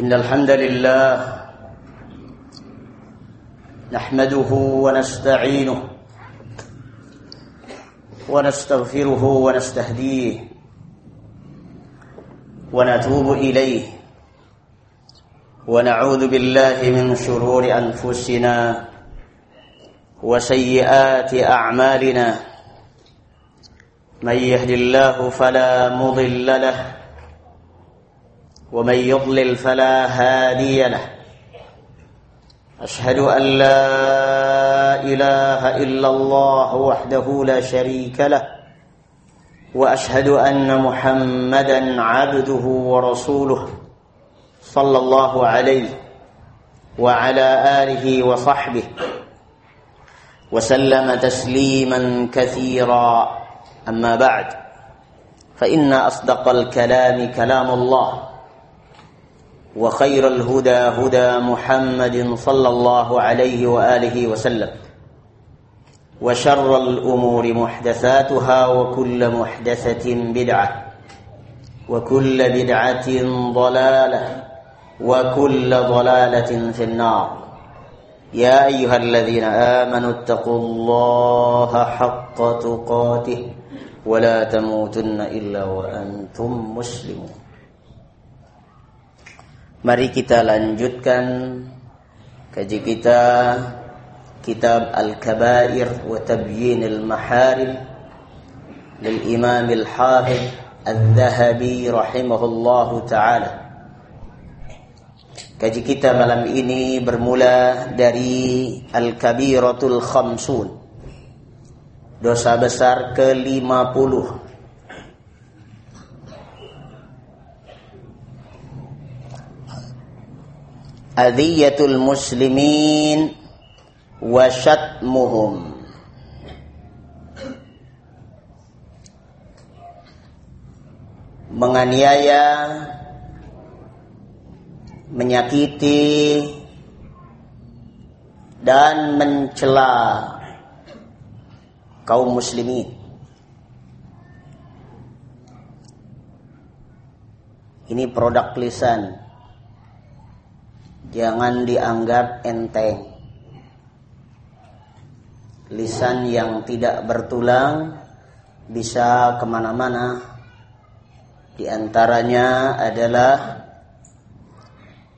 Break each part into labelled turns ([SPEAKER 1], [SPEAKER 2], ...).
[SPEAKER 1] إن الحمد لله نحمده ونستعينه ونستغفره ونستهديه ونتوب إليه ونعوذ بالله من شرور أنفسنا وسيئات أعمالنا من يهد الله فلا مضل له ومن يضلل فلا هادي له. أشهد أن لا إله إلا الله وحده لا شريك له وأشهد أن محمدا عبده ورسوله صلى الله عليه وعلى آله وصحبه وسلم تسليما كثيرا. أما بعد فإن أصدق الكلام كلام الله. وخير الهدى هدى محمد صلى الله عليه وآله وسلم. وشر الأمور محدثاتها وكل محدثة بدعة وكل بدعة ضلالة وكل ضلالة في النار. يا أيها الذين آمنوا اتقوا الله حق تقاته ولا تموتن إلا وأنتم مسلمون. Mari kita lanjutkan kaji kita kitab Al-Kabair wa Tabyin Al-Maharim lil Imam Al-Hafidh Al-Dhahabi rahimahullahu taala. Kaji kita malam ini bermula dari Al-Kabiratul Khamsun. Dosa besar ke-50. Adhiyatul muslimin wa syatmuhum. Menganiaya menyakiti dan mencela kaum muslimin. Ini produk lisan. Jangan dianggap enteng. Lisan yang tidak bertulang bisa ke mana-mana. Di antaranya adalah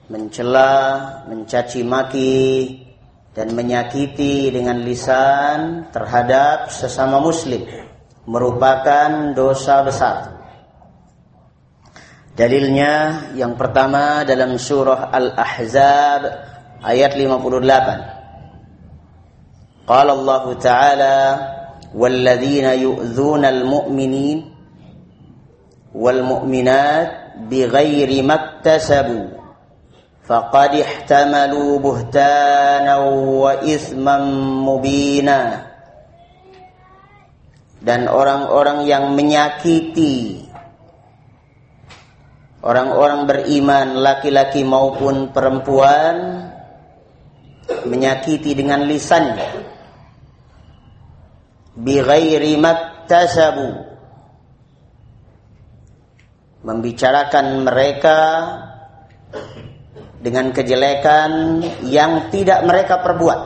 [SPEAKER 1] mencela, mencaci maki, dan menyakiti dengan lisan terhadap sesama muslim merupakan dosa besar. Dalilnya yang pertama dalam surah Al-Ahzab ayat 58. Qala Allah Ta'ala والذين يؤذون المؤمنين والمؤمنات بغير mu'minat bighairi maktasabu faqad ihtamalu buhtanan wa dan orang-orang yang menyakiti orang-orang beriman laki-laki maupun perempuan menyakiti dengan lisannya bighairi maktasabu membicarakan mereka dengan kejelekan yang tidak mereka perbuat.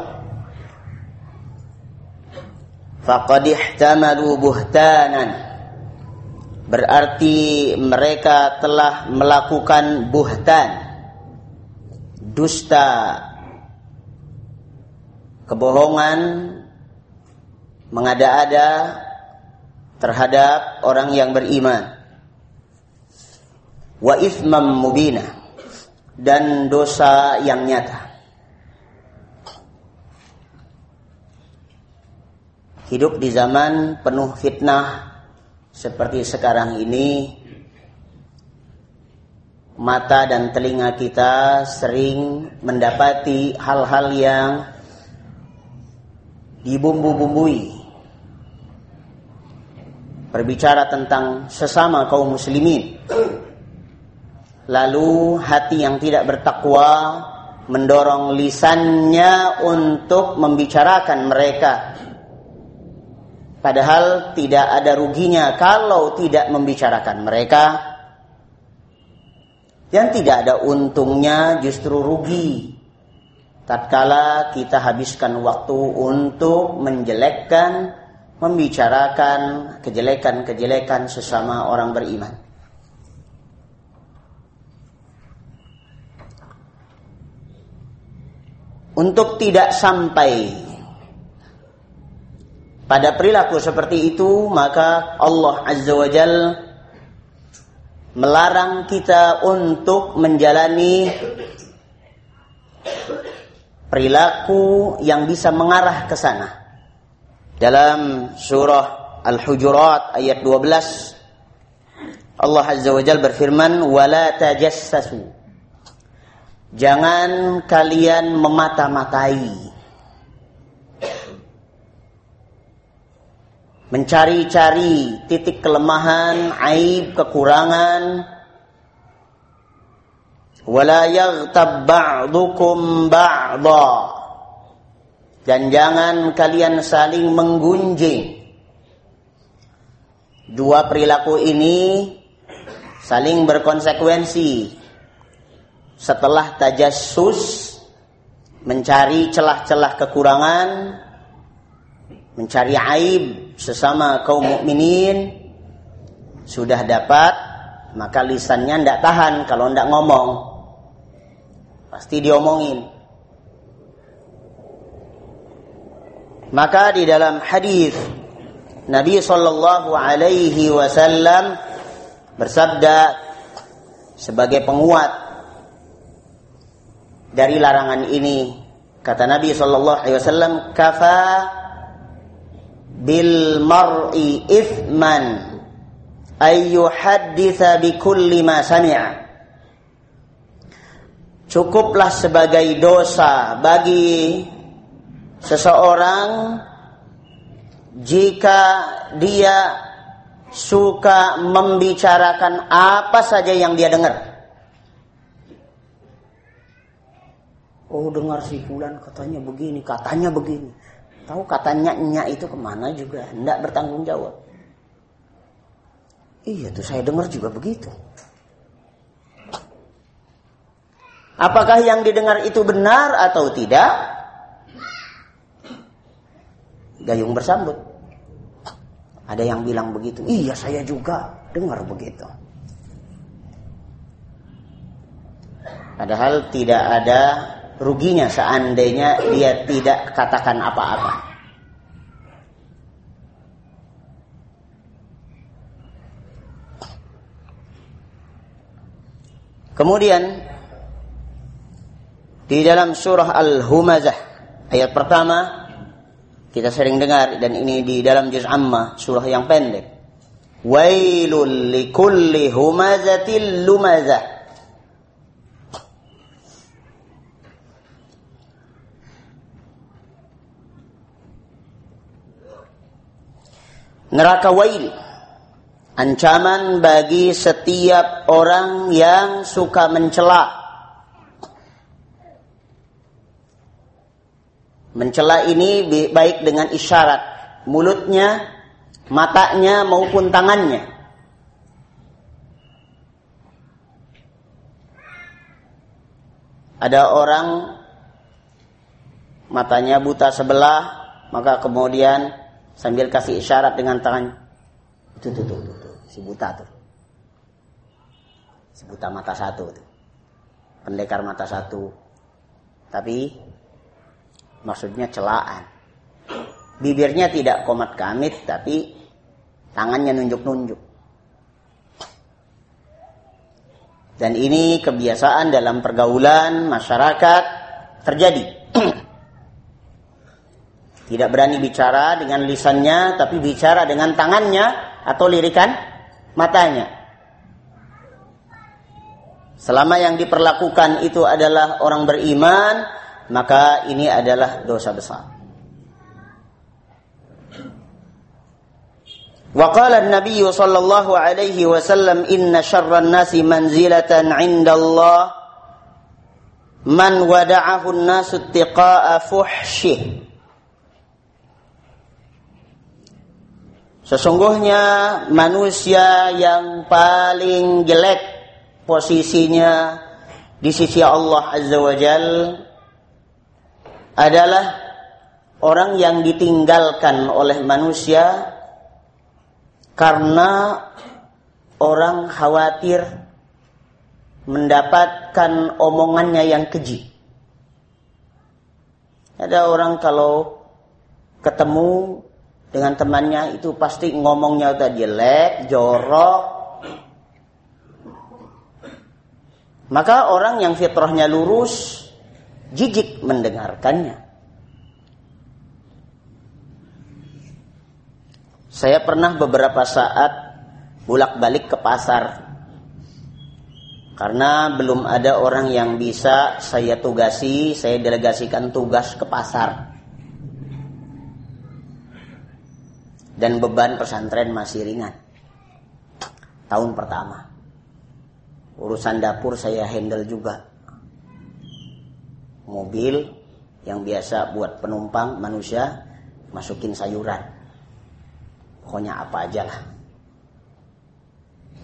[SPEAKER 1] Faqad ihtamalu buhtanan. Berarti mereka telah melakukan buhtan. Dusta. Kebohongan mengada-ada terhadap orang yang beriman. Wa ithmam mubinah dan dosa yang nyata. Hidup di zaman penuh fitnah seperti sekarang ini, mata dan telinga kita sering mendapati hal-hal yang dibumbu-bumbui. Berbicara tentang sesama kaum muslimin Lalu hati yang tidak bertakwa mendorong lisannya untuk membicarakan mereka. Padahal tidak ada ruginya kalau tidak membicarakan mereka. Yang tidak ada untungnya justru rugi. Tatkala kita habiskan waktu untuk menjelekkan, membicarakan kejelekan-kejelekan sesama orang beriman. Untuk tidak sampai pada perilaku seperti itu, maka Allah Azza wa Jalla melarang kita untuk menjalani perilaku yang bisa mengarah ke sana. Dalam surah Al-Hujurat ayat 12 Allah Azza wa Jalla berfirman wala tajassasu Jangan kalian memata-matai mencari-cari titik kelemahan, aib, kekurangan. Wala yaghtab ba'dukum. Dan jangan kalian saling menggunjing. Dua perilaku ini saling berkonsekuensi. Setelah tajassus mencari celah-celah kekurangan, mencari aib sesama kaum mukminin sudah dapat maka lisannya tidak tahan kalau tidak ngomong. Pasti diomongin. Maka di dalam hadis Nabi Shallallahu Alaihi Wasallam bersabda sebagai penguat dari larangan ini kata Nabi Shallallahu Alaihi Wasallam kafa bil mar'i ithman ay yuhadditha bi kulli ma sami'a cukuplah sebagai dosa bagi seseorang jika dia suka membicarakan apa saja yang dia dengar. Oh dengar si Fulan katanya begini, katanya begini. Tahu katanya nya itu ke mana juga, tidak bertanggung jawab. Iya tuh saya dengar juga begitu. Apakah yang didengar itu benar atau tidak? Gayung bersambut. Ada yang bilang begitu. Iya saya juga dengar begitu. Padahal tidak ada ruginya seandainya dia tidak katakan apa-apa. Kemudian di dalam surah Al-Humazah ayat pertama kita sering dengar dan ini di dalam juz amma surah yang pendek. Wailul likulli humazatil lumazah neraka wail. Ancaman bagi setiap orang yang suka mencela. Mencela ini baik dengan isyarat mulutnya, matanya maupun tangannya. Ada orang matanya buta sebelah, maka kemudian sambil kasih isyarat dengan tangan. Itu tuh tuh, tuh, tuh. Si buta tuh. Si buta mata satu tuh. Pendekar mata satu. Tapi maksudnya celaan. Bibirnya tidak komat kamit tapi tangannya nunjuk-nunjuk. Dan ini kebiasaan dalam pergaulan masyarakat terjadi Tidak berani bicara dengan lisannya, tapi bicara dengan tangannya atau lirikan matanya. Selama yang diperlakukan itu adalah orang beriman, maka ini adalah dosa besar. وقال النبي صلى الله عليه وسلم إن شر الناس منزلة عند الله من ودعه الناس اتقاء فحشه Sesungguhnya manusia yang paling jelek posisinya di sisi Allah Azza wa Jal adalah orang yang ditinggalkan oleh manusia karena orang khawatir mendapatkan omongannya yang keji. Ada orang kalau ketemu dengan temannya itu pasti ngomongnya udah jelek, jorok. Maka orang yang fitrahnya lurus jijik mendengarkannya. Saya pernah beberapa saat bolak-balik ke pasar. Karena belum ada orang yang bisa saya tugasi, saya delegasikan tugas ke pasar. Dan beban pesantren masih ringan. Tahun pertama. Urusan dapur saya handle juga. Mobil yang biasa buat penumpang manusia masukin sayuran. Pokoknya apa aja lah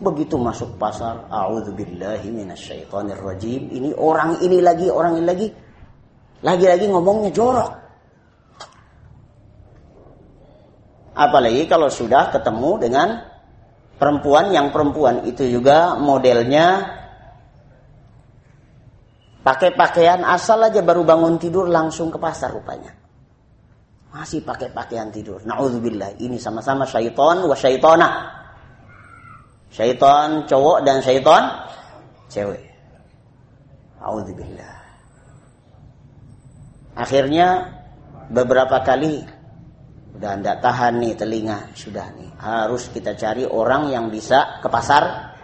[SPEAKER 1] Begitu masuk pasar, minasyaitonirrajim. Ini orang ini lagi, orang ini lagi. Lagi-lagi ngomongnya jorok. Apalagi kalau sudah ketemu dengan perempuan yang perempuan itu juga modelnya pakai pakaian asal aja baru bangun tidur langsung ke pasar rupanya. Masih pakai pakaian tidur. Nauzubillah. Ini sama-sama syaiton wa syaitona. Syaitan cowok dan syaitan cewek. Auzubillah. Akhirnya beberapa kali udah tidak tahan nih telinga. Sudah nih. Harus kita cari orang yang bisa ke pasar.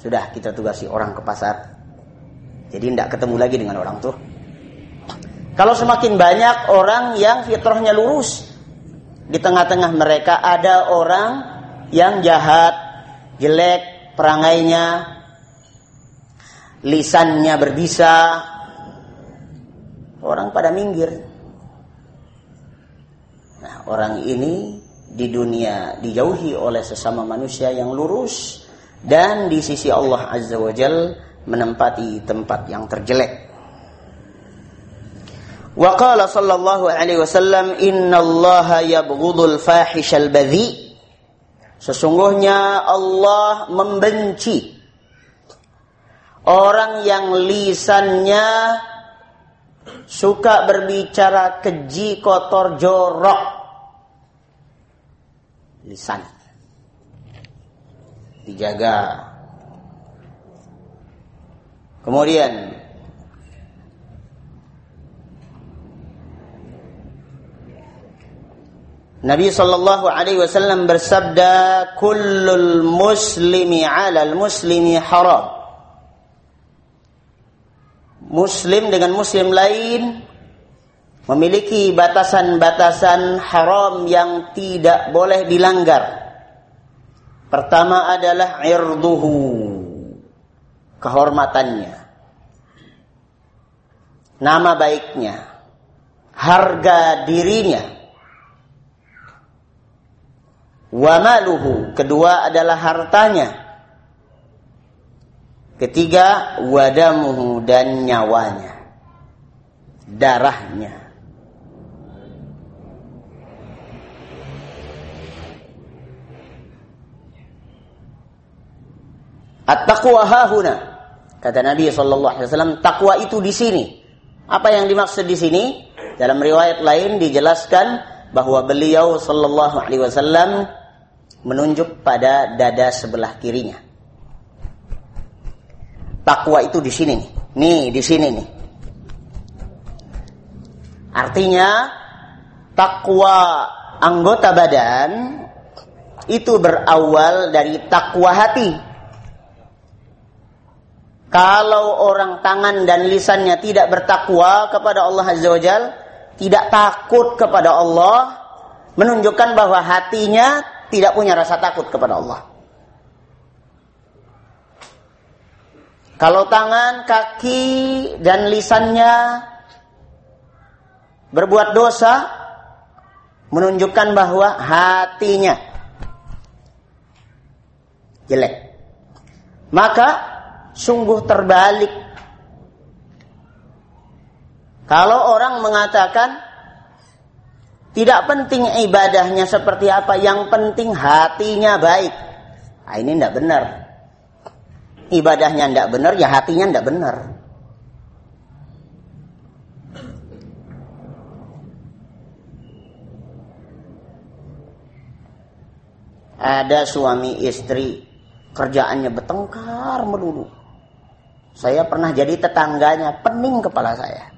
[SPEAKER 1] Sudah kita tugasi orang ke pasar. Jadi tidak ketemu lagi dengan orang tuh. Kalau semakin banyak orang yang fitrahnya lurus di tengah-tengah mereka ada orang yang jahat jelek perangainya, lisannya berbisa, orang pada minggir. Nah, orang ini di dunia dijauhi oleh sesama manusia yang lurus dan di sisi Allah Azza wa Jal menempati tempat yang terjelek. Wa qala sallallahu alaihi wasallam inna Allah yabghudul fahishal badhi Sesungguhnya Allah membenci orang yang lisannya suka berbicara keji, kotor, jorok. Lisan. Dijaga. Kemudian Nabi sallallahu alaihi wasallam bersabda, "Kullul muslimi 'alal muslimi haram." Muslim dengan muslim lain memiliki batasan-batasan haram yang tidak boleh dilanggar. Pertama adalah irduhu, kehormatannya. Nama baiknya, harga dirinya wa maluhu kedua adalah hartanya ketiga wadamuhu dan nyawanya darahnya At-taqwa hahuna. Kata Nabi sallallahu alaihi wasallam, takwa itu di sini. Apa yang dimaksud di sini? Dalam riwayat lain dijelaskan bahwa beliau sallallahu alaihi wasallam menunjuk pada dada sebelah kirinya. Takwa itu di sini nih. Nih, di sini nih. Artinya takwa anggota badan itu berawal dari takwa hati. Kalau orang tangan dan lisannya tidak bertakwa kepada Allah Azza wa Jal, tidak takut kepada Allah, menunjukkan bahwa hatinya tidak punya rasa takut kepada Allah. Kalau tangan, kaki, dan lisannya berbuat dosa, menunjukkan bahwa hatinya jelek. Maka sungguh terbalik. Kalau orang mengatakan tidak penting ibadahnya seperti apa, yang penting hatinya baik. Nah, ini tidak benar. Ibadahnya tidak benar, ya hatinya tidak benar. Ada suami istri kerjaannya bertengkar melulu. Saya pernah jadi tetangganya, pening kepala saya.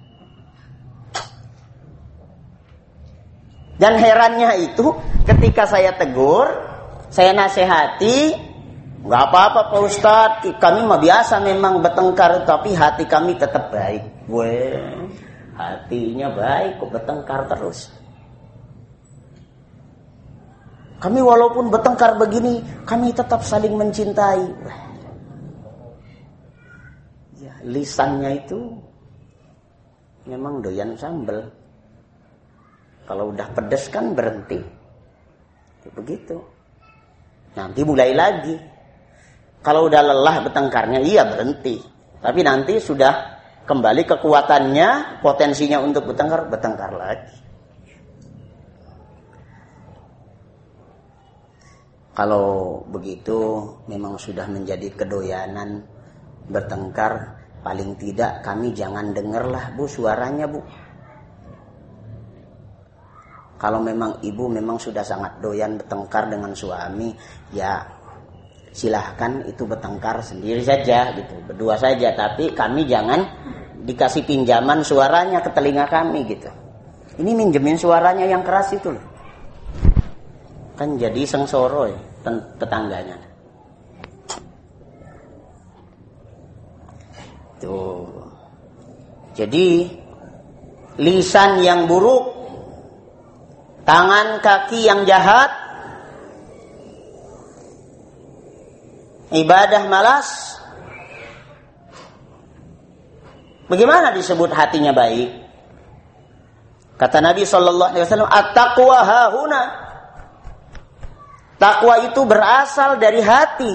[SPEAKER 1] Dan herannya itu ketika saya tegur, saya nasihati, nggak apa-apa Pak Ustadz, kami mah biasa memang bertengkar, tapi hati kami tetap baik. Gue hatinya baik, kok bertengkar terus. Kami walaupun bertengkar begini, kami tetap saling mencintai. Ya, lisannya itu memang doyan sambel. Kalau udah pedes kan berhenti. Ya, begitu. Nanti mulai lagi. Kalau udah lelah bertengkarnya, iya berhenti. Tapi nanti sudah kembali kekuatannya, potensinya untuk bertengkar, bertengkar lagi. Kalau begitu memang sudah menjadi kedoyanan bertengkar, paling tidak kami jangan dengarlah bu suaranya bu. Kalau memang ibu memang sudah sangat doyan bertengkar dengan suami, ya silahkan itu bertengkar sendiri saja gitu, berdua saja. Tapi kami jangan dikasih pinjaman suaranya ke telinga kami gitu. Ini minjemin suaranya yang keras itu loh. Kan jadi sengsoro ya tetangganya. Tuh. Jadi lisan yang buruk tangan kaki yang jahat, ibadah malas. Bagaimana disebut hatinya baik? Kata Nabi Shallallahu Alaihi Wasallam, "At-taqwa hahuna." Takwa itu berasal dari hati.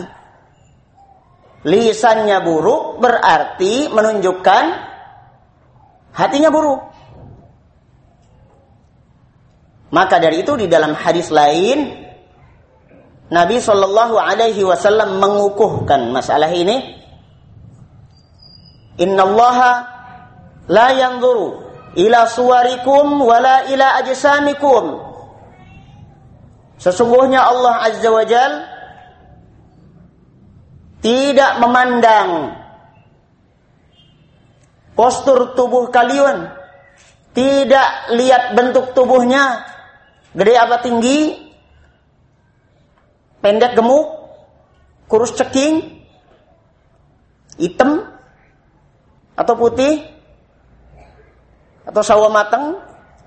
[SPEAKER 1] Lisannya buruk berarti menunjukkan hatinya buruk. Maka dari itu di dalam hadis lain Nabi Shallallahu Alaihi Wasallam mengukuhkan masalah ini. Inna Allah la yanzuru ila suwarikum wala ila ajsamikum. Sesungguhnya Allah Azza wa Jal tidak memandang postur tubuh kalian, tidak lihat bentuk tubuhnya, Gede apa tinggi? Pendek gemuk? Kurus ceking? Hitam? Atau putih? Atau sawo mateng?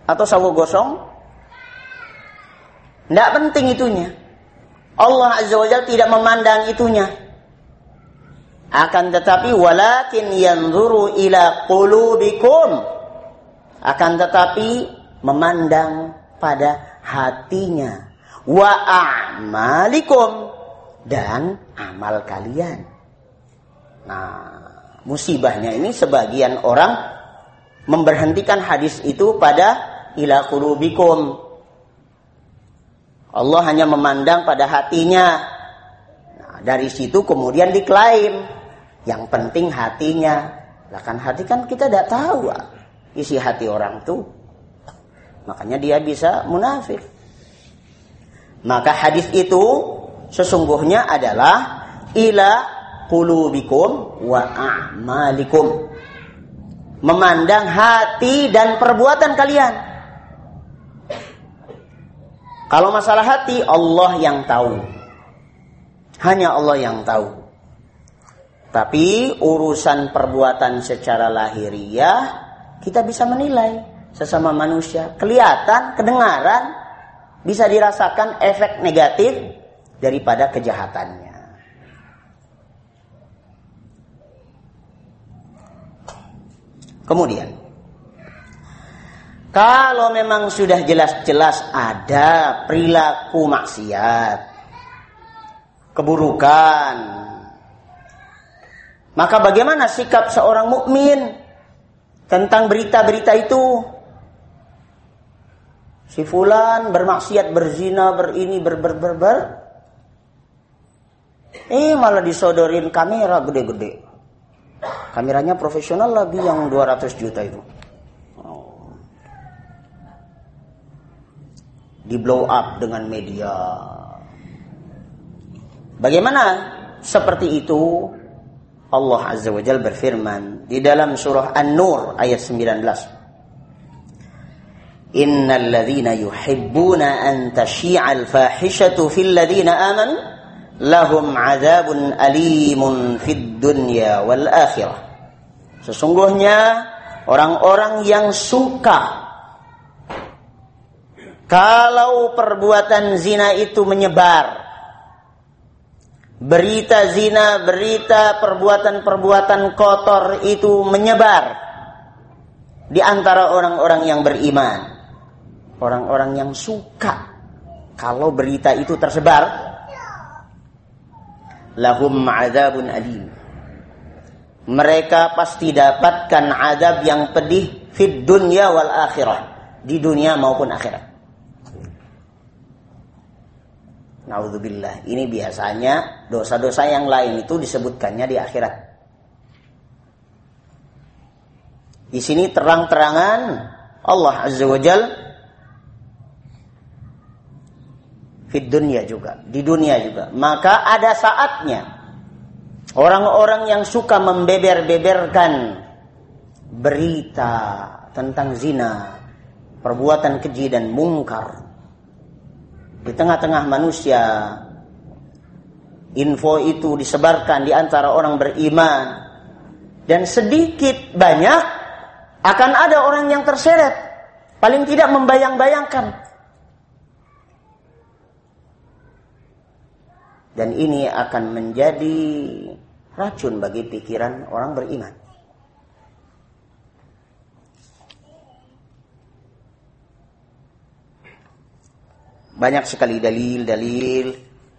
[SPEAKER 1] Atau sawo gosong? Tidak penting itunya. Allah Azza wa tidak memandang itunya. Akan tetapi walakin yanzuru ila qulubikum. Akan tetapi memandang pada hatinya wa a'malikum dan amal kalian. Nah, musibahnya ini sebagian orang memberhentikan hadis itu pada ila qulubikum. Allah hanya memandang pada hatinya. Nah, dari situ kemudian diklaim yang penting hatinya. Lah kan hati kan kita tidak tahu isi hati orang tuh. Makanya dia bisa munafik. Maka hadis itu sesungguhnya adalah ila qulubikum wa a'malikum. Memandang hati dan perbuatan kalian. Kalau masalah hati Allah yang tahu. Hanya Allah yang tahu. Tapi urusan perbuatan secara lahiriah kita bisa menilai sesama manusia. Kelihatan, kedengaran, bisa dirasakan efek negatif daripada kejahatannya. Kemudian, kalau memang sudah jelas-jelas ada perilaku maksiat, keburukan, Maka bagaimana sikap seorang mukmin tentang berita-berita itu? Si fulan bermaksiat, berzina, berini, ber, ber, ber, ber. Eh malah disodorin kamera gede-gede. Kameranya profesional lagi yang 200 juta itu. Oh. Di blow up dengan media. Bagaimana seperti itu? Allah Azza wa Jalla berfirman di dalam surah An-Nur ayat 19. Ladzina. Sesungguhnya orang-orang yang suka kalau perbuatan zina itu menyebar berita zina, berita perbuatan-perbuatan kotor itu menyebar di antara orang-orang yang beriman. Orang-orang yang suka kalau berita itu tersebar lahum adzabun alim. Mereka pasti dapatkan adab yang pedih fid dunya wal akhirah, di dunia maupun akhirat. Naudzubillah. Ini biasanya dosa-dosa yang lain itu disebutkannya di akhirat. Di sini terang-terangan Allah Azza wa Jal Fit dunia juga, di dunia juga. Maka ada saatnya orang-orang yang suka membeber-beberkan berita tentang zina, perbuatan keji dan mungkar, di tengah-tengah manusia. Info itu disebarkan di antara orang beriman. Dan sedikit banyak akan ada orang yang terseret. Paling tidak membayang-bayangkan dan ini akan menjadi racun bagi pikiran orang beriman Banyak sekali dalil-dalil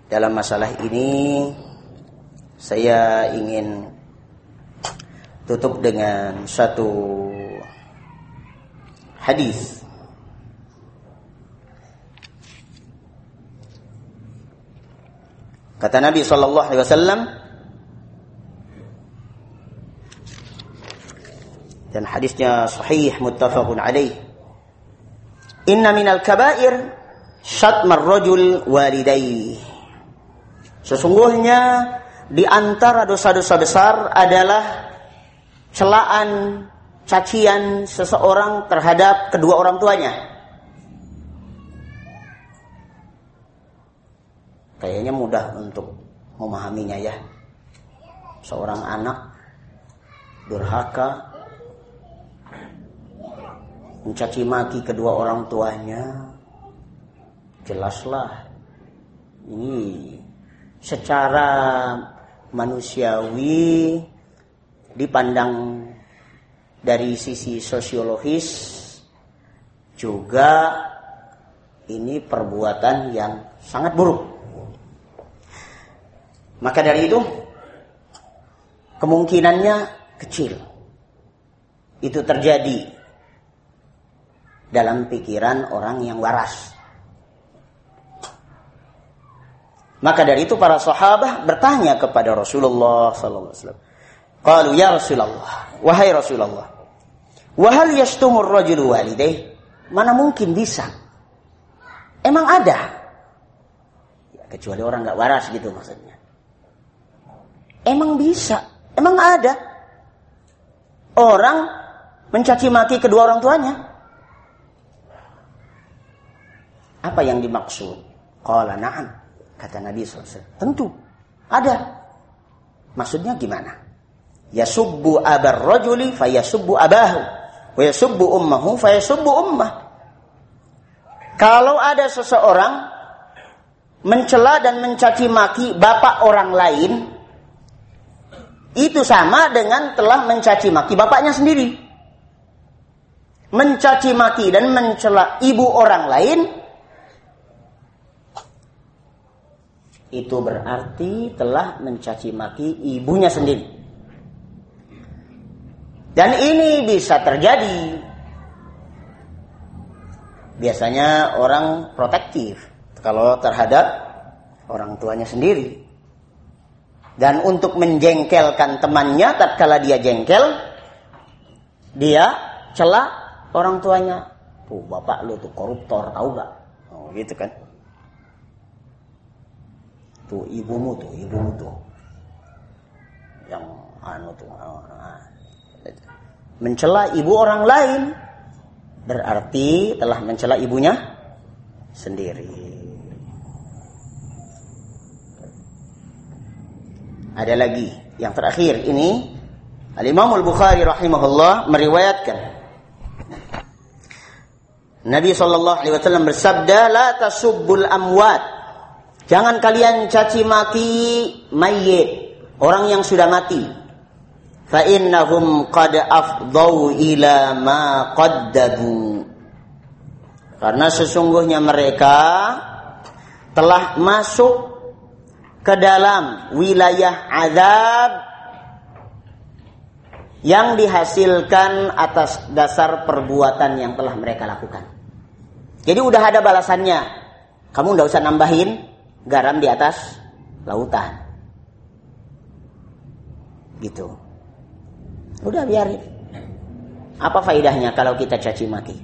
[SPEAKER 1] dalam masalah ini. Saya ingin tutup dengan satu hadis Kata Nabi sallallahu alaihi wasallam dan hadisnya sahih muttafaqun alaih. Inna minal kaba'ir syatmar rajul walidai. Sesungguhnya di antara dosa-dosa besar adalah celaan, cacian seseorang terhadap kedua orang tuanya. Kayaknya mudah untuk memahaminya ya. Seorang anak durhaka mencaci maki kedua orang tuanya jelaslah ini secara manusiawi dipandang dari sisi sosiologis juga ini perbuatan yang sangat buruk. Maka dari itu kemungkinannya kecil. Itu terjadi dalam pikiran orang yang waras. Maka dari itu para sahabat bertanya kepada Rasulullah sallallahu alaihi wasallam. Qalu ya Rasulullah, wahai Rasulullah, wa hal yashtumur rajulu walidayh? Mana mungkin bisa? Emang ada? Ya, kecuali orang nggak waras gitu maksudnya. Emang bisa? Emang ada? Orang mencaci maki kedua orang tuanya? Apa yang dimaksud? Qala na'am. Kata Nabi SAW. Tentu. Ada. Maksudnya gimana? Yasubbu abar rajuli fayasubbu abahu. Wa yasubbu ummahu fayasubbu ummah. Kalau ada seseorang mencela dan mencaci maki bapak orang lain, itu sama dengan telah mencaci maki bapaknya sendiri. Mencaci maki dan mencela ibu orang lain itu berarti telah mencaci maki ibunya sendiri. Dan ini bisa terjadi. Biasanya orang protektif kalau terhadap orang tuanya sendiri. Dan untuk menjengkelkan temannya tatkala dia jengkel, dia celak orang tuanya. Tuh bapak lu tuh koruptor, tahu gak? Oh gitu kan. Tuh ibumu tuh, ibumu tuh. Yang anu tuh. Oh, nah. Mencela ibu orang lain berarti telah mencela ibunya sendiri. Ada lagi. Yang terakhir ini Al-Imam Al-Bukhari rahimahullah meriwayatkan. Nabi sallallahu alaihi wasallam bersabda la tasubbul amwat. Jangan kalian caci maki mayit orang yang sudah mati. Fa innahum qad afdau ila ma qaddabu. Karena sesungguhnya mereka telah masuk ke dalam wilayah azab yang dihasilkan atas dasar perbuatan yang telah mereka lakukan. Jadi udah ada balasannya. Kamu nggak usah nambahin garam di atas lautan. Gitu. Udah biarin. Apa faidahnya kalau kita caci maki?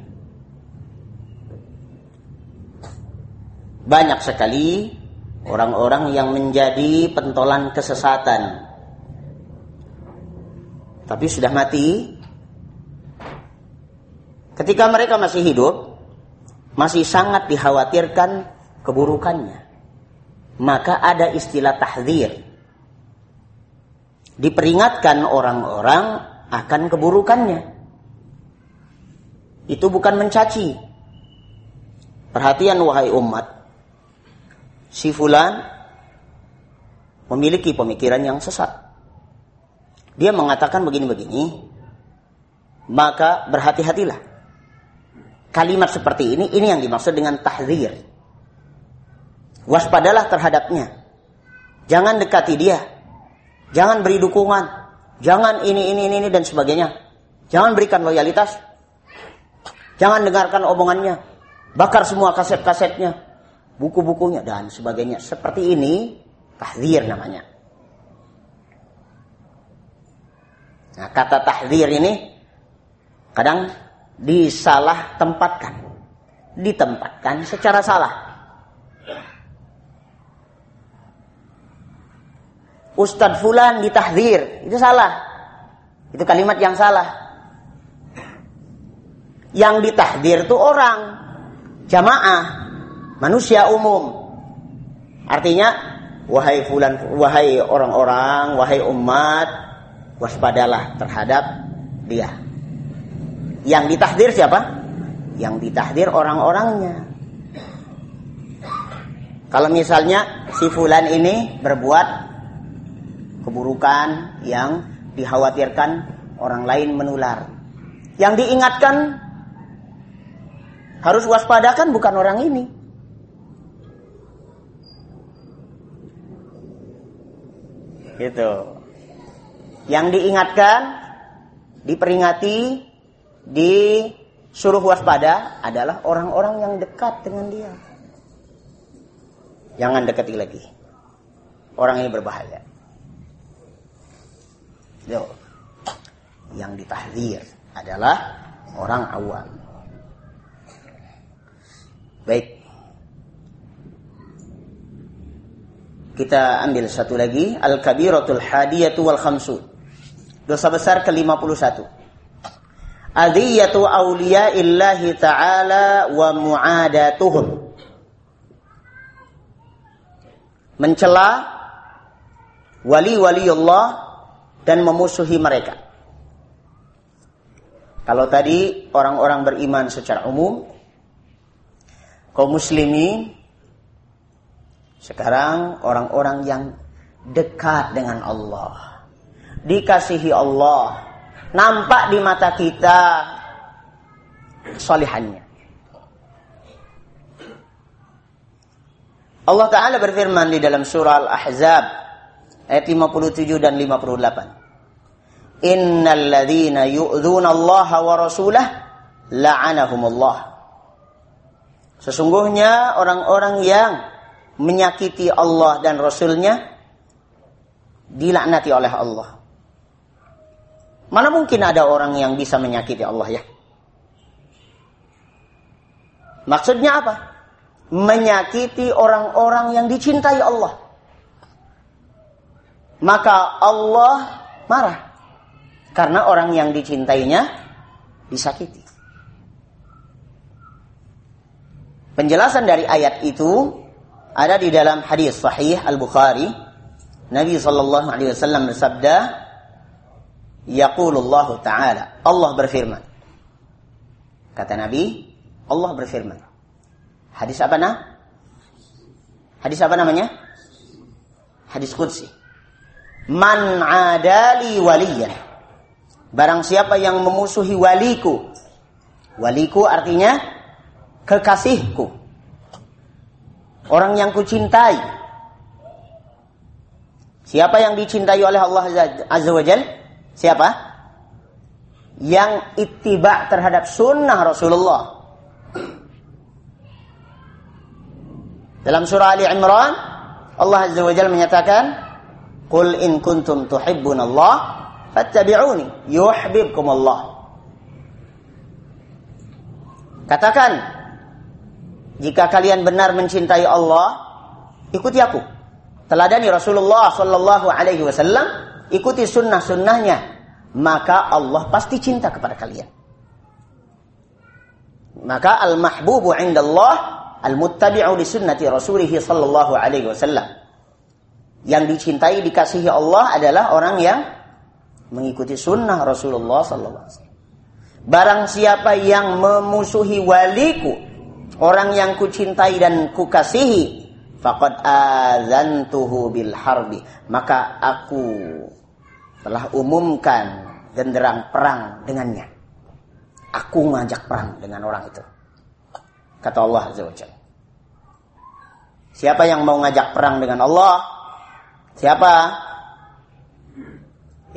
[SPEAKER 1] Banyak sekali orang-orang yang menjadi pentolan kesesatan. Tapi sudah mati. Ketika mereka masih hidup, masih sangat dikhawatirkan keburukannya. Maka ada istilah tahdir diperingatkan orang-orang akan keburukannya. Itu bukan mencaci. Perhatian wahai umat. Si fulan memiliki pemikiran yang sesat. Dia mengatakan begini-begini, maka berhati-hatilah. Kalimat seperti ini, ini yang dimaksud dengan tahzir. Waspadalah terhadapnya. Jangan dekati dia Jangan beri dukungan. Jangan ini, ini, ini, dan sebagainya. Jangan berikan loyalitas. Jangan dengarkan omongannya. Bakar semua kaset-kasetnya. Buku-bukunya dan sebagainya. Seperti ini, tahdir namanya. Nah, kata tahdir ini kadang disalah tempatkan. Ditempatkan secara salah. Ustadz Fulan ditahdir. Itu salah. Itu kalimat yang salah. Yang ditahdir itu orang. Jamaah. Manusia umum. Artinya, wahai fulan, wahai orang-orang, wahai umat, waspadalah terhadap dia. Yang ditahdir siapa? Yang ditahdir orang-orangnya. Kalau misalnya si fulan ini berbuat keburukan yang dikhawatirkan orang lain menular. Yang diingatkan harus waspadakan bukan orang ini. Gitu. Yang diingatkan, diperingati, disuruh waspada adalah orang-orang yang dekat dengan dia. Jangan dekati lagi. Orang ini berbahaya. Yo. Yang ditahdir adalah orang awam. Baik. Kita ambil satu lagi. Al-kabiratul hadiyatu wal khamsun. Dosa besar ke-51. Adiyatu awliya illahi ta'ala wa mu'adatuhum. Mencela wali-wali Allah dan memusuhi mereka. Kalau tadi orang-orang beriman secara umum, kaum muslimin, sekarang orang-orang yang dekat dengan Allah. Dikasihi Allah. Nampak di mata kita solihannya. Allah Ta'ala berfirman di dalam surah Al-Ahzab ayat 57 dan 58. innal ladzina yu'dzuna Allah wa rasulah la'anahumullah. Sesungguhnya orang-orang yang menyakiti Allah dan Rasulnya dilaknati oleh Allah. Mana mungkin ada orang yang bisa menyakiti Allah ya? Maksudnya apa? Menyakiti orang-orang yang dicintai Allah. Maka Allah marah. Karena orang yang dicintainya disakiti. Penjelasan dari ayat itu ada di dalam hadis sahih Al-Bukhari. Nabi sallallahu alaihi wasallam bersabda, "Yaqulullah taala." Allah berfirman. Kata Nabi, Allah berfirman. Hadis apa nah? Hadis apa namanya? Hadis Qudsi. Man adali waliyan. Barang siapa yang memusuhi waliku. Waliku artinya kekasihku. Orang yang kucintai. Siapa yang dicintai oleh Allah Azza wa Jal? Siapa? Yang ittiba terhadap sunnah Rasulullah Dalam surah Ali Imran, Allah Azza wa Jalla menyatakan, "Qul in kuntum tuhibbunallah fattabi'uni yuhibbukum Allah." Katakan, jika kalian benar mencintai Allah, ikuti aku. Teladani Rasulullah sallallahu alaihi wasallam, ikuti sunnah-sunnahnya, maka Allah pasti cinta kepada kalian. Maka al-mahbubu indallah al-muttabi'u li sunnati rasulih sallallahu alaihi wasallam. Yang dicintai dikasihi Allah adalah orang yang mengikuti sunnah Rasulullah sallallahu alaihi wasallam. Barang siapa yang memusuhi waliku, orang yang kucintai dan kukasihi, faqad azantuhu bil harbi. Maka aku telah umumkan genderang perang dengannya. Aku mengajak perang dengan orang itu. Kata Allah Azza wa Siapa yang mau ngajak perang dengan Allah? Siapa?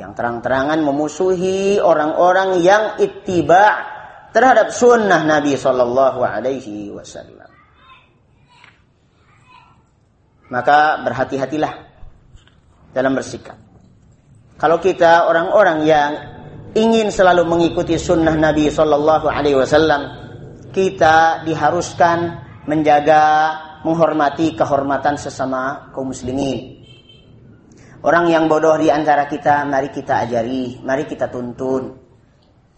[SPEAKER 1] Yang terang-terangan memusuhi orang-orang yang ittiba terhadap sunnah Nabi Sallallahu Alaihi Wasallam. Maka berhati-hatilah dalam bersikap. Kalau kita orang-orang yang ingin selalu mengikuti sunnah Nabi Sallallahu Alaihi Wasallam, kita diharuskan menjaga menghormati kehormatan sesama kaum muslimin. Orang yang bodoh di antara kita, mari kita ajari, mari kita tuntun.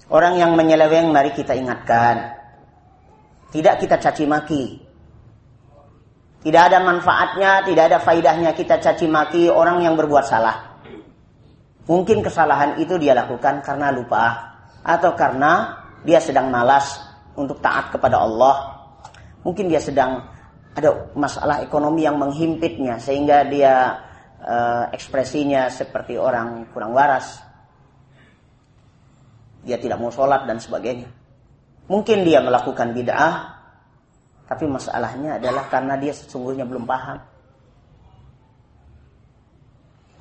[SPEAKER 1] Orang yang menyeleweng, mari kita ingatkan. Tidak kita caci maki. Tidak ada manfaatnya, tidak ada faidahnya kita caci maki orang yang berbuat salah. Mungkin kesalahan itu dia lakukan karena lupa atau karena dia sedang malas untuk taat kepada Allah. Mungkin dia sedang ada masalah ekonomi yang menghimpitnya sehingga dia uh, ekspresinya seperti orang kurang waras. Dia tidak mau sholat dan sebagainya. Mungkin dia melakukan bid'ah, tapi masalahnya adalah karena dia sesungguhnya belum paham.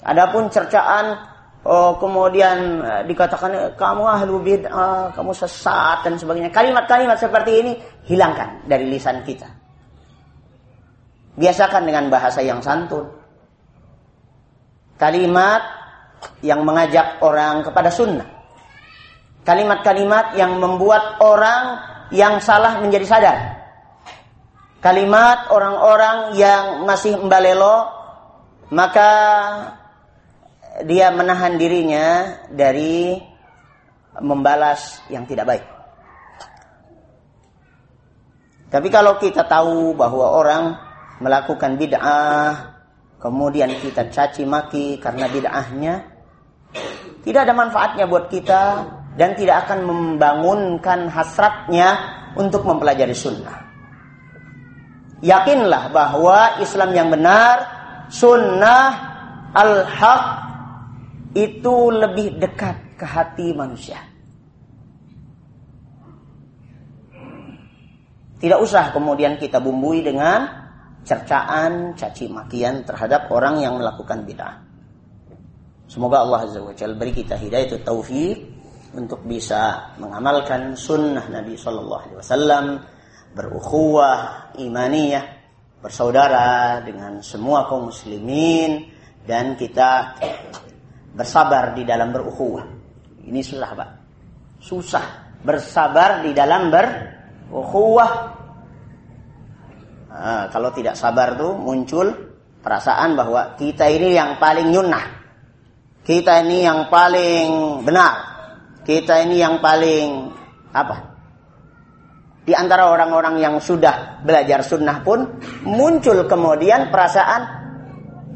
[SPEAKER 1] Adapun cercaan Oh, kemudian eh, dikatakan eh, kamu ahlu bid'ah, kamu sesat dan sebagainya. Kalimat-kalimat seperti ini hilangkan dari lisan kita. Biasakan dengan bahasa yang santun. Kalimat yang mengajak orang kepada sunnah. Kalimat-kalimat yang membuat orang yang salah menjadi sadar. Kalimat orang-orang yang masih membalelo, maka dia menahan dirinya dari membalas yang tidak baik. Tapi kalau kita tahu bahwa orang melakukan bid'ah, kemudian kita caci maki karena bid'ahnya, tidak ada manfaatnya buat kita dan tidak akan membangunkan hasratnya untuk mempelajari sunnah. Yakinlah bahwa Islam yang benar, sunnah al-haq itu lebih dekat ke hati manusia. Tidak usah kemudian kita bumbui dengan cercaan, caci makian terhadap orang yang melakukan bid'ah. Semoga Allah Azza wa Jalla beri kita hidayah taufik untuk bisa mengamalkan sunnah Nabi Sallallahu Alaihi Wasallam, berukhuwah imaniyah, bersaudara dengan semua kaum muslimin dan kita bersabar di dalam berukhuwah. Ini susah, Pak. Susah bersabar di dalam berukhuwah. Nah, kalau tidak sabar tuh muncul perasaan bahwa kita ini yang paling nyunnah kita ini yang paling benar. Kita ini yang paling apa? Di antara orang-orang yang sudah belajar sunnah pun muncul kemudian perasaan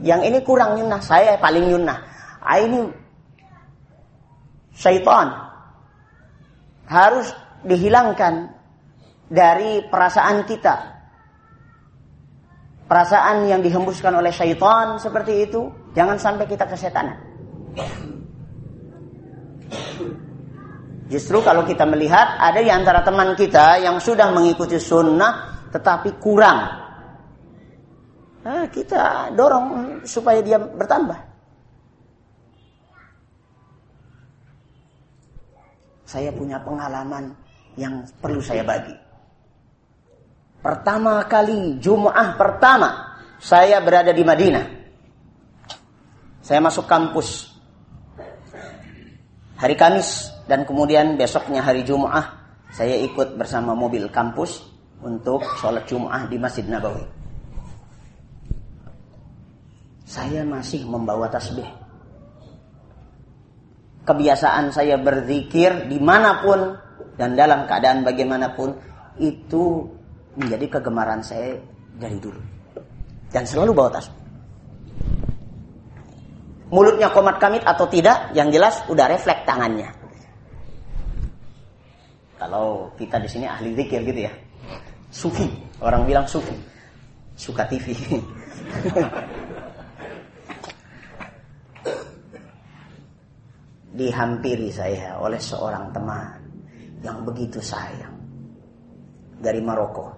[SPEAKER 1] yang ini kurang nyunnah, saya paling nyunnah. Ah, ini syaitan harus dihilangkan dari perasaan kita. Perasaan yang dihembuskan oleh syaitan seperti itu, jangan sampai kita kesetanan. Justru kalau kita melihat ada di antara teman kita yang sudah mengikuti sunnah tetapi kurang. Nah, kita dorong supaya dia bertambah. Saya punya pengalaman yang perlu saya bagi. Pertama kali Jum'ah pertama saya berada di Madinah. Saya masuk kampus hari Kamis dan kemudian besoknya hari Jumat saya ikut bersama mobil kampus untuk sholat Jumat di Masjid Nabawi. Saya masih membawa tasbih. Kebiasaan saya berzikir di mana pun dan dalam keadaan bagaimanapun itu menjadi kegemaran saya dari dulu. Dan selalu bawa tasbih mulutnya komat kamit atau tidak, yang jelas udah refleks tangannya. Kalau kita di sini ahli zikir gitu ya. Sufi, orang bilang sufi. Suka TV. Dihampiri saya oleh seorang teman yang begitu sayang. Dari Maroko.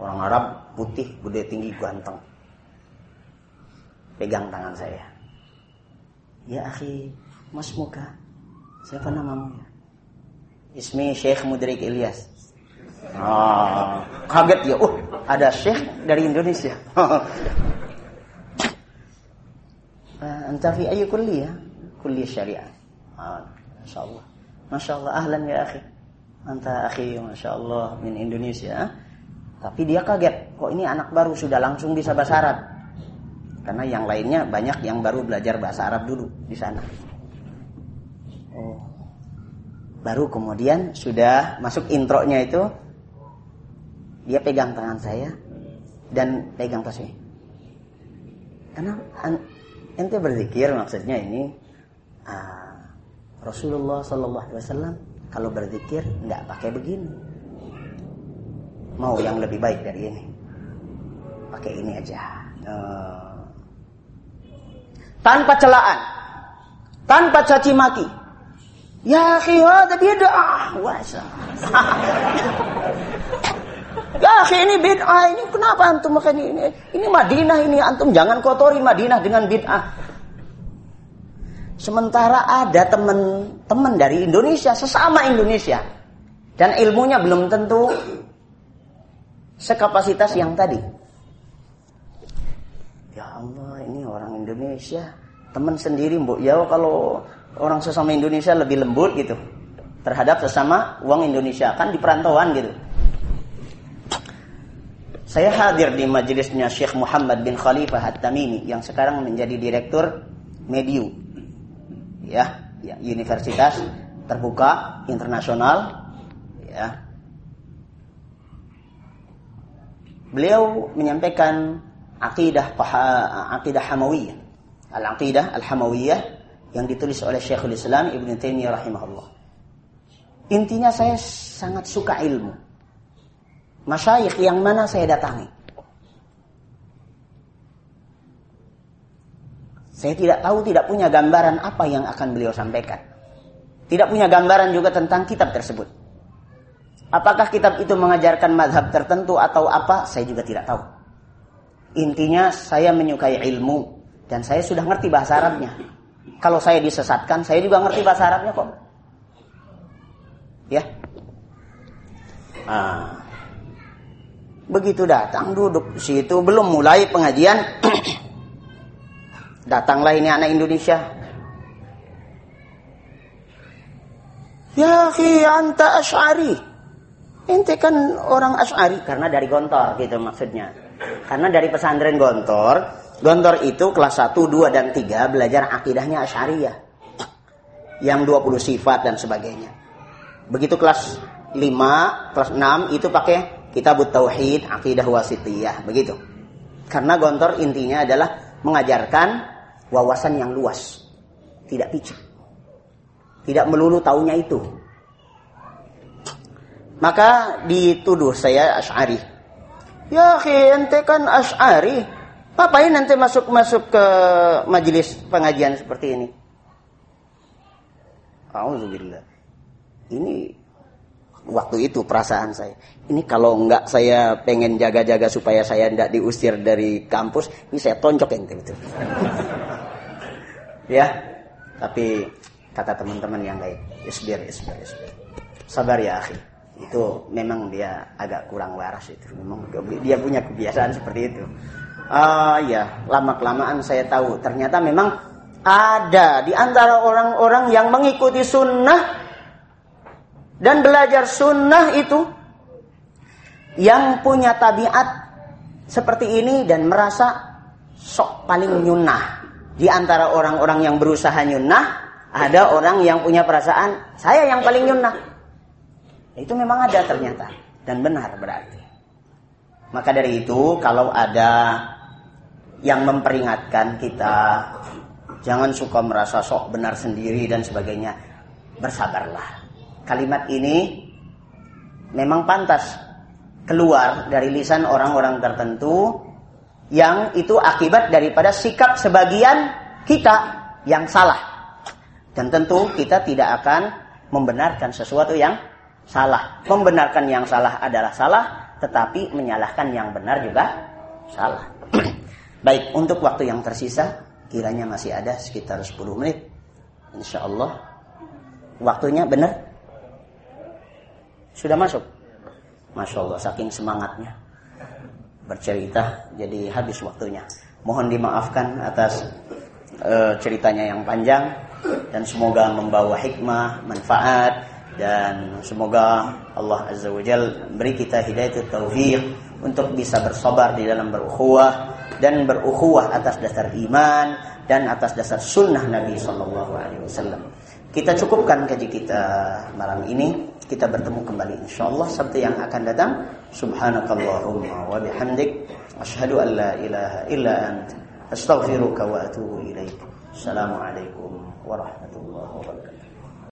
[SPEAKER 1] Orang Arab putih, gede tinggi, ganteng. Pegang tangan saya Ya akhi, mas muka. Siapa namamu ya? Ismi Syekh Mudrik Ilyas. Ah, kaget ya. Oh, ada Syekh dari Indonesia. Anta fi ayi kulliyah? Kulliyah syariah. Ah, Masya Allah. Masya Allah. Ahlan ya akhi. Anta akhi, Masya Allah. Min Indonesia. Tapi dia kaget. Kok ini anak baru sudah langsung bisa bahasa Arab? Karena yang lainnya banyak yang baru belajar bahasa Arab dulu di sana. Oh. Baru kemudian sudah masuk intronya itu dia pegang tangan saya dan pegang tasnya. Karena ente berzikir maksudnya ini uh, Rasulullah Sallallahu Alaihi Wasallam kalau berzikir nggak pakai begini. Mau yang lebih baik dari ini, pakai ini aja. Uh, tanpa celaan, tanpa caci maki. Ya akhi, hada bid'ah. Wasa. ya akhi, ini bid'ah. Ini kenapa antum makan ini? Ini Madinah ini. Antum jangan kotori Madinah dengan bid'ah. Sementara ada teman-teman dari Indonesia, sesama Indonesia. Dan ilmunya belum tentu sekapasitas yang tadi. Ya Allah, ini orang Indonesia. Teman sendiri, Mbok. Ya kalau orang sesama Indonesia lebih lembut gitu. Terhadap sesama uang Indonesia. Kan di perantauan gitu. Saya hadir di majelisnya Syekh Muhammad bin Khalifah At-Tamimi yang sekarang menjadi direktur Mediu. Ya, ya universitas terbuka internasional ya. Beliau menyampaikan akidah akidah Hamawiyah. Al-Aqidah Al-Hamawiyah yang ditulis oleh Syekhul Islam Ibn Taimiyah rahimahullah. Intinya saya sangat suka ilmu. Masyayikh yang mana saya datangi. Saya tidak tahu, tidak punya gambaran apa yang akan beliau sampaikan. Tidak punya gambaran juga tentang kitab tersebut. Apakah kitab itu mengajarkan madhab tertentu atau apa, saya juga tidak tahu. Intinya saya menyukai ilmu dan saya sudah ngerti bahasa Arabnya. Kalau saya disesatkan, saya juga ngerti bahasa Arabnya kok. Ya. Ah. Begitu datang duduk situ belum mulai pengajian datanglah ini anak Indonesia. Ya khi anta asy'ari. Ente kan orang asy'ari karena dari Gontor gitu maksudnya. Karena dari pesantren Gontor, Gontor itu kelas 1, 2 dan 3 belajar akidahnya asy'ariyah. Yang 20 sifat dan sebagainya. Begitu kelas 5, kelas 6 itu pakai Kitab Tauhid, Akidah Wasitiyah, begitu. Karena gontor intinya adalah mengajarkan wawasan yang luas. Tidak picik. Tidak melulu taunya itu. Maka dituduh saya Ash'ari. Ya ente kan Ash'ari. Ngapain nanti masuk-masuk ke majelis pengajian seperti ini? Alhamdulillah. Ini waktu itu perasaan saya. Ini kalau enggak saya pengen jaga-jaga supaya saya tidak diusir dari kampus, ini saya tonjok ente itu. ya, tapi kata teman-teman yang lain, isbir, isbir, isbir. Sabar ya akhi. Itu memang dia agak kurang waras itu. Memang dia punya kebiasaan seperti itu. Ah uh, ya, lama-kelamaan saya tahu ternyata memang ada di antara orang-orang yang mengikuti sunnah dan belajar sunnah itu yang punya tabiat seperti ini dan merasa sok paling nyunnah. Di antara orang-orang yang berusaha nyunnah, ada orang yang punya perasaan, saya yang paling nyunnah. Itu memang ada ternyata. Dan benar berarti. Maka dari itu, kalau ada yang memperingatkan kita, jangan suka merasa sok benar sendiri dan sebagainya. Bersabarlah kalimat ini memang pantas keluar dari lisan orang-orang tertentu yang itu akibat daripada sikap sebagian kita yang salah. Dan tentu kita tidak akan membenarkan sesuatu yang salah. Membenarkan yang salah adalah salah, tetapi menyalahkan yang benar juga salah. Baik, untuk waktu yang tersisa, kiranya masih ada sekitar 10 menit. Insya Allah. Waktunya benar? Sudah masuk? Masya Allah, saking semangatnya. Bercerita, jadi habis waktunya. Mohon dimaafkan atas uh, ceritanya yang panjang. Dan semoga membawa hikmah, manfaat. Dan semoga Allah Azza wa Jal beri kita hidayah taufiq untuk bisa bersabar di dalam berukhuwah dan berukhuwah atas dasar iman dan atas dasar sunnah Nabi Sallallahu Alaihi Wasallam. Kita cukupkan kaji kita malam ini. Kita bertemu kembali insyaallah Sabtu yang akan datang. Subhanakallahumma wa bihamdik. Asyhadu an la ilaha illa ant. Astaghfiruka wa atubu ilaik. Assalamualaikum warahmatullahi wabarakatuh